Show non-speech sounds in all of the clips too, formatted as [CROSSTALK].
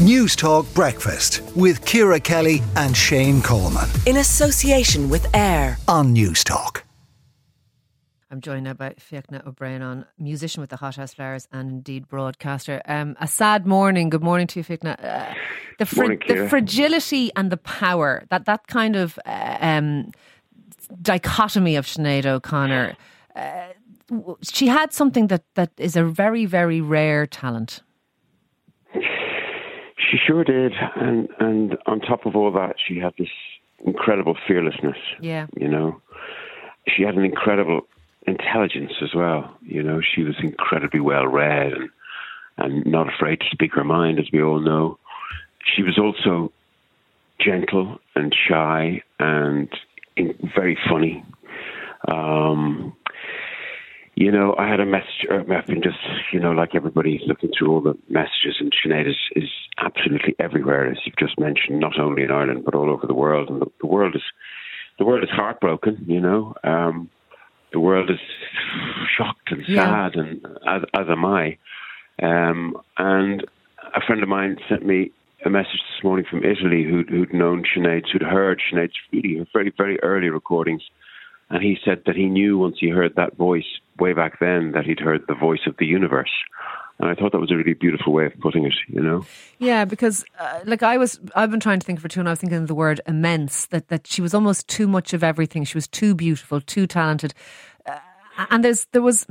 Newstalk Breakfast with Ciara Kelly and Shane Coleman. In association with AIR on Newstalk. I'm joined now by Fiachna Ó Braonáin musician with the Hothouse Flowers and indeed broadcaster. Um, a sad morning. Good morning to you, Fiachna. Uh, the, fr- morning, the fragility and the power that that kind of uh, um, dichotomy of Sinead O'Connor. Uh, she had something that, that is a very very rare talent. She sure did, and and on top of all that, she had this incredible fearlessness. Yeah, you know, she had an incredible intelligence as well. You know, she was incredibly well read and and not afraid to speak her mind, as we all know. She was also gentle and shy and very funny. Um, you know, I had a message. Uh, I've been just, you know, like everybody looking through all the messages, and Sinead is, is absolutely everywhere, as you've just mentioned, not only in Ireland but all over the world. And the, the world is, the world is heartbroken. You know, um, the world is shocked and sad, yeah. and as, as am I. Um, and a friend of mine sent me a message this morning from Italy who'd, who'd known Sinead, who'd heard Sinead's really very, very early recordings and he said that he knew once he heard that voice way back then that he'd heard the voice of the universe. And I thought that was a really beautiful way of putting it, you know. Yeah, because uh, like I was, I've been trying to think of her too, and I was thinking of the word immense. That that she was almost too much of everything. She was too beautiful, too talented, uh, and there's there was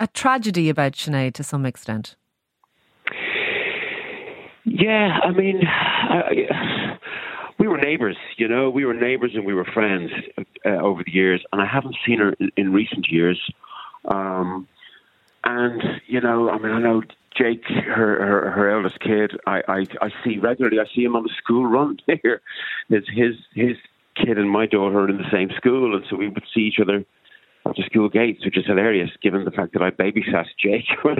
a tragedy about Sinead to some extent. Yeah, I mean, I, we were neighbours, you know, we were neighbours and we were friends uh, over the years, and I haven't seen her in, in recent years. Um, and you know, I mean, I know Jake, her her, her eldest kid. I, I I see regularly. I see him on the school run [LAUGHS] here. His his his kid and my daughter are in the same school, and so we would see each other at the school gates, which is hilarious given the fact that I babysat [LAUGHS] Jake when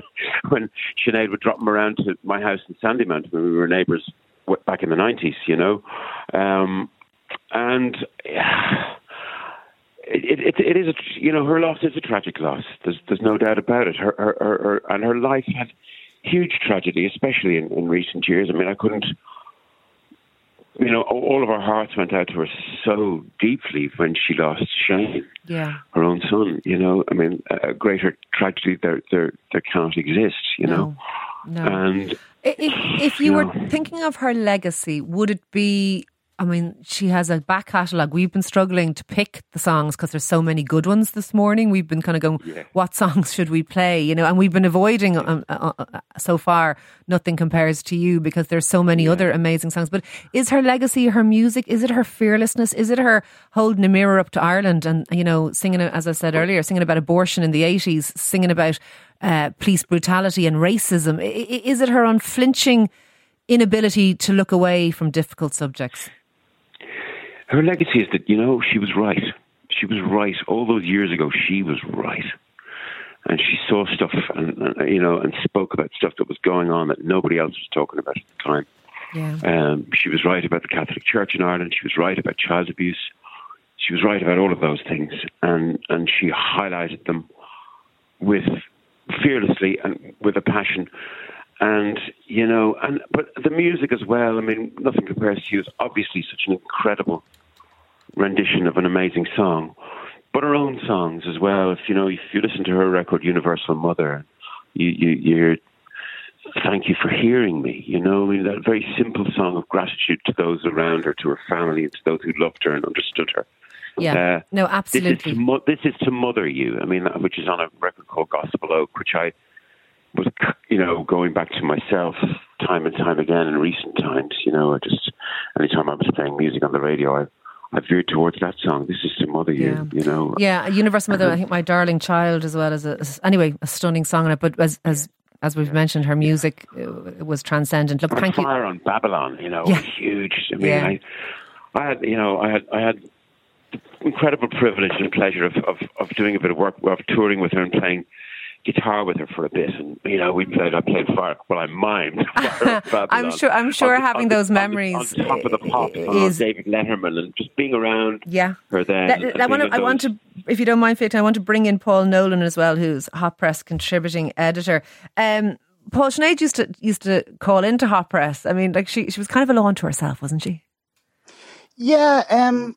when Sinead would drop him around to my house in Sandymount when we were neighbours back in the 90s, you know. Um, and yeah, it, it, it is, a, you know, her loss is a tragic loss. There's, there's no doubt about it. Her, her, her, her and her life had huge tragedy, especially in, in recent years. I mean, I couldn't, you know, all of our hearts went out to her so deeply when she lost Shane, yeah. her own son. You know, I mean, a greater tragedy there there there cannot exist. You no. know, no. and if, if you were thinking of her legacy, would it be I mean, she has a back catalogue. We've been struggling to pick the songs because there's so many good ones this morning. We've been kind of going, yeah. what songs should we play? You know, and we've been avoiding um, uh, uh, uh, so far. Nothing compares to you because there's so many yeah. other amazing songs. But is her legacy, her music? Is it her fearlessness? Is it her holding a mirror up to Ireland and you know singing, as I said earlier, singing about abortion in the 80s, singing about uh, police brutality and racism? Is it her unflinching inability to look away from difficult subjects? Her legacy is that, you know, she was right. She was right. All those years ago, she was right. And she saw stuff and, and you know, and spoke about stuff that was going on that nobody else was talking about at the time. Yeah. Um, she was right about the Catholic Church in Ireland. She was right about child abuse. She was right about all of those things, and and she highlighted them with fearlessly and with a passion. And you know, and but the music as well. I mean, nothing compares to you. It's obviously such an incredible rendition of an amazing song, but her own songs as well. If you know, if you listen to her record "Universal Mother," you, you you're thank you for hearing me. You know, I mean, that very simple song of gratitude to those around her, to her family, and to those who loved her and understood her. Yeah, uh, no, absolutely. This is, to mo- this is to mother you. I mean, which is on a record called Gospel Oak, which I was, you know, going back to myself time and time again in recent times. You know, I just anytime I was playing music on the radio, I I veered towards that song. This is to mother yeah. you, you know. Yeah, Universal Mother. I think my darling child as well as a anyway a stunning song on it. But as as as we've mentioned, her music uh, was transcendent. Look, thank Fire you. on Babylon, you know, yeah. huge. I mean, yeah. I, I had, you know, I had, I had incredible privilege and pleasure of, of, of doing a bit of work, of touring with her and playing guitar with her for a bit, and you know we played. I played fire. Well, I mimed. [LAUGHS] I'm sure. I'm sure on, having on those the, memories on, on top of the pop is David Letterman, and just being around. Yeah. her then. That, I want to. I want to. If you don't mind, Fit, I want to bring in Paul Nolan as well, who's Hot Press contributing editor. Um, Paul Sinead used to used to call into Hot Press. I mean, like she she was kind of alone to herself, wasn't she? Yeah, um,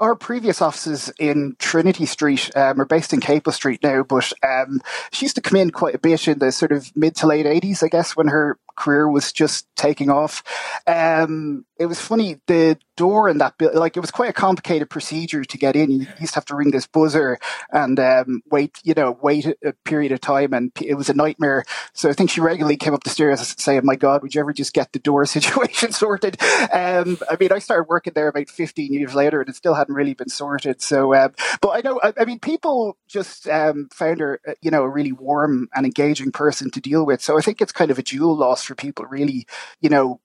our previous offices in Trinity Street um, are based in Capel Street now, but um, she used to come in quite a bit in the sort of mid to late 80s, I guess, when her career was just taking off. Um, it was funny, the door in that building, like it was quite a complicated procedure to get in. You used to have to ring this buzzer and um, wait, you know, wait a period of time, and it was a nightmare. So I think she regularly came up the stairs saying, "My God, would you ever just get the door [LAUGHS] situation sorted?" Um, I mean, I started working there about 15 years later, and it still hadn't really been sorted. So, um, but I know, I, I mean, people just um, found her, uh, you know, a really warm and engaging person to deal with. So I think it's kind of a dual loss for people, really, you know,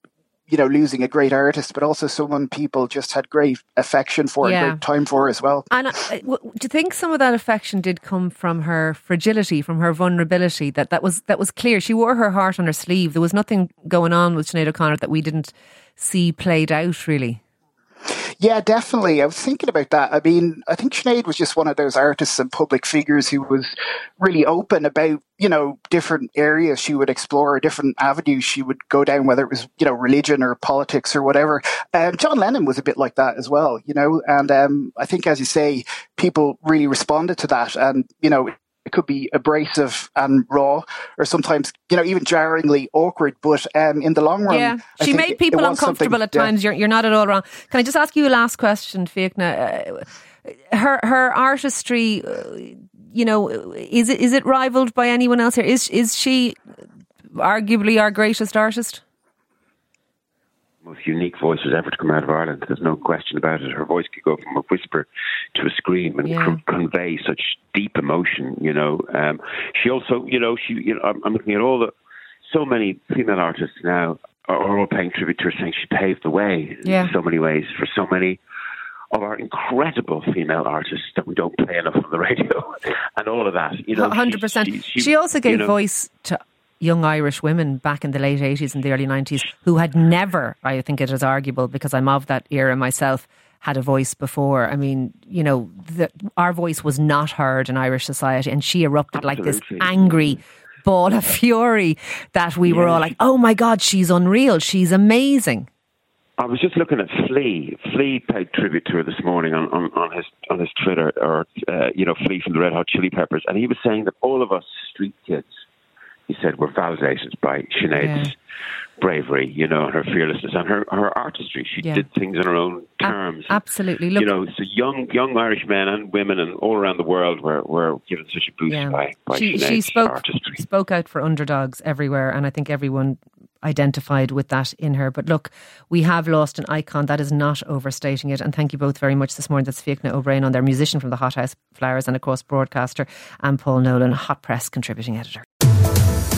you know, losing a great artist, but also someone people just had great affection for yeah. and great time for as well. And uh, do you think some of that affection did come from her fragility, from her vulnerability? That that was that was clear. She wore her heart on her sleeve. There was nothing going on with Sinead O'Connor that we didn't see played out. Really. Yeah, definitely. I was thinking about that. I mean, I think Sinead was just one of those artists and public figures who was really open about, you know, different areas she would explore, different avenues she would go down, whether it was, you know, religion or politics or whatever. Um, John Lennon was a bit like that as well, you know, and um, I think, as you say, people really responded to that. And, you know, it could be abrasive and raw, or sometimes you know even jarringly awkward. But um, in the long run, yeah, she made people uncomfortable at times. Yeah. You're, you're not at all wrong. Can I just ask you a last question, Fiachna? Uh, her her artistry, uh, you know, is it is it rivaled by anyone else here? Is is she arguably our greatest artist? Most unique voices ever to come out of Ireland. There's no question about it. Her voice could go from a whisper to a scream and yeah. convey such deep emotion. You know, um, she also, you know, she. You know, I'm, I'm looking at all the so many female artists now are all paying tribute to her, saying she paved the way yeah. in so many ways for so many of our incredible female artists that we don't play enough on the radio, [LAUGHS] and all of that. You know, hundred percent. She, she, she, also gave you know, voice to young Irish women back in the late 80s and the early 90s who had never, I think it is arguable because I'm of that era myself, had a voice before. I mean, you know, the, our voice was not heard in Irish society and she erupted Absolutely. like this angry ball of fury that we yeah. were all like, oh my God, she's unreal. She's amazing. I was just looking at Flea. Flea paid tribute to her this morning on, on, on his on his Twitter, or uh, you know, Flea from the Red Hot Chili Peppers, and he was saying that all of us street kids he said were validated by Sinead's yeah. bravery, you know, her fearlessness and her, her artistry. She yeah. did things on her own terms. A- absolutely. Look, you know, so young young Irish men and women and all around the world were, were given such a boost yeah. by, by she, Sinead's she spoke, artistry. spoke out for underdogs everywhere and I think everyone identified with that in her. But look, we have lost an icon. That is not overstating it. And thank you both very much this morning. That's Fiachna Ó Braonáin their musician from the Hothouse Flowers and of course broadcaster and Paul Nolan, hot press contributing editor.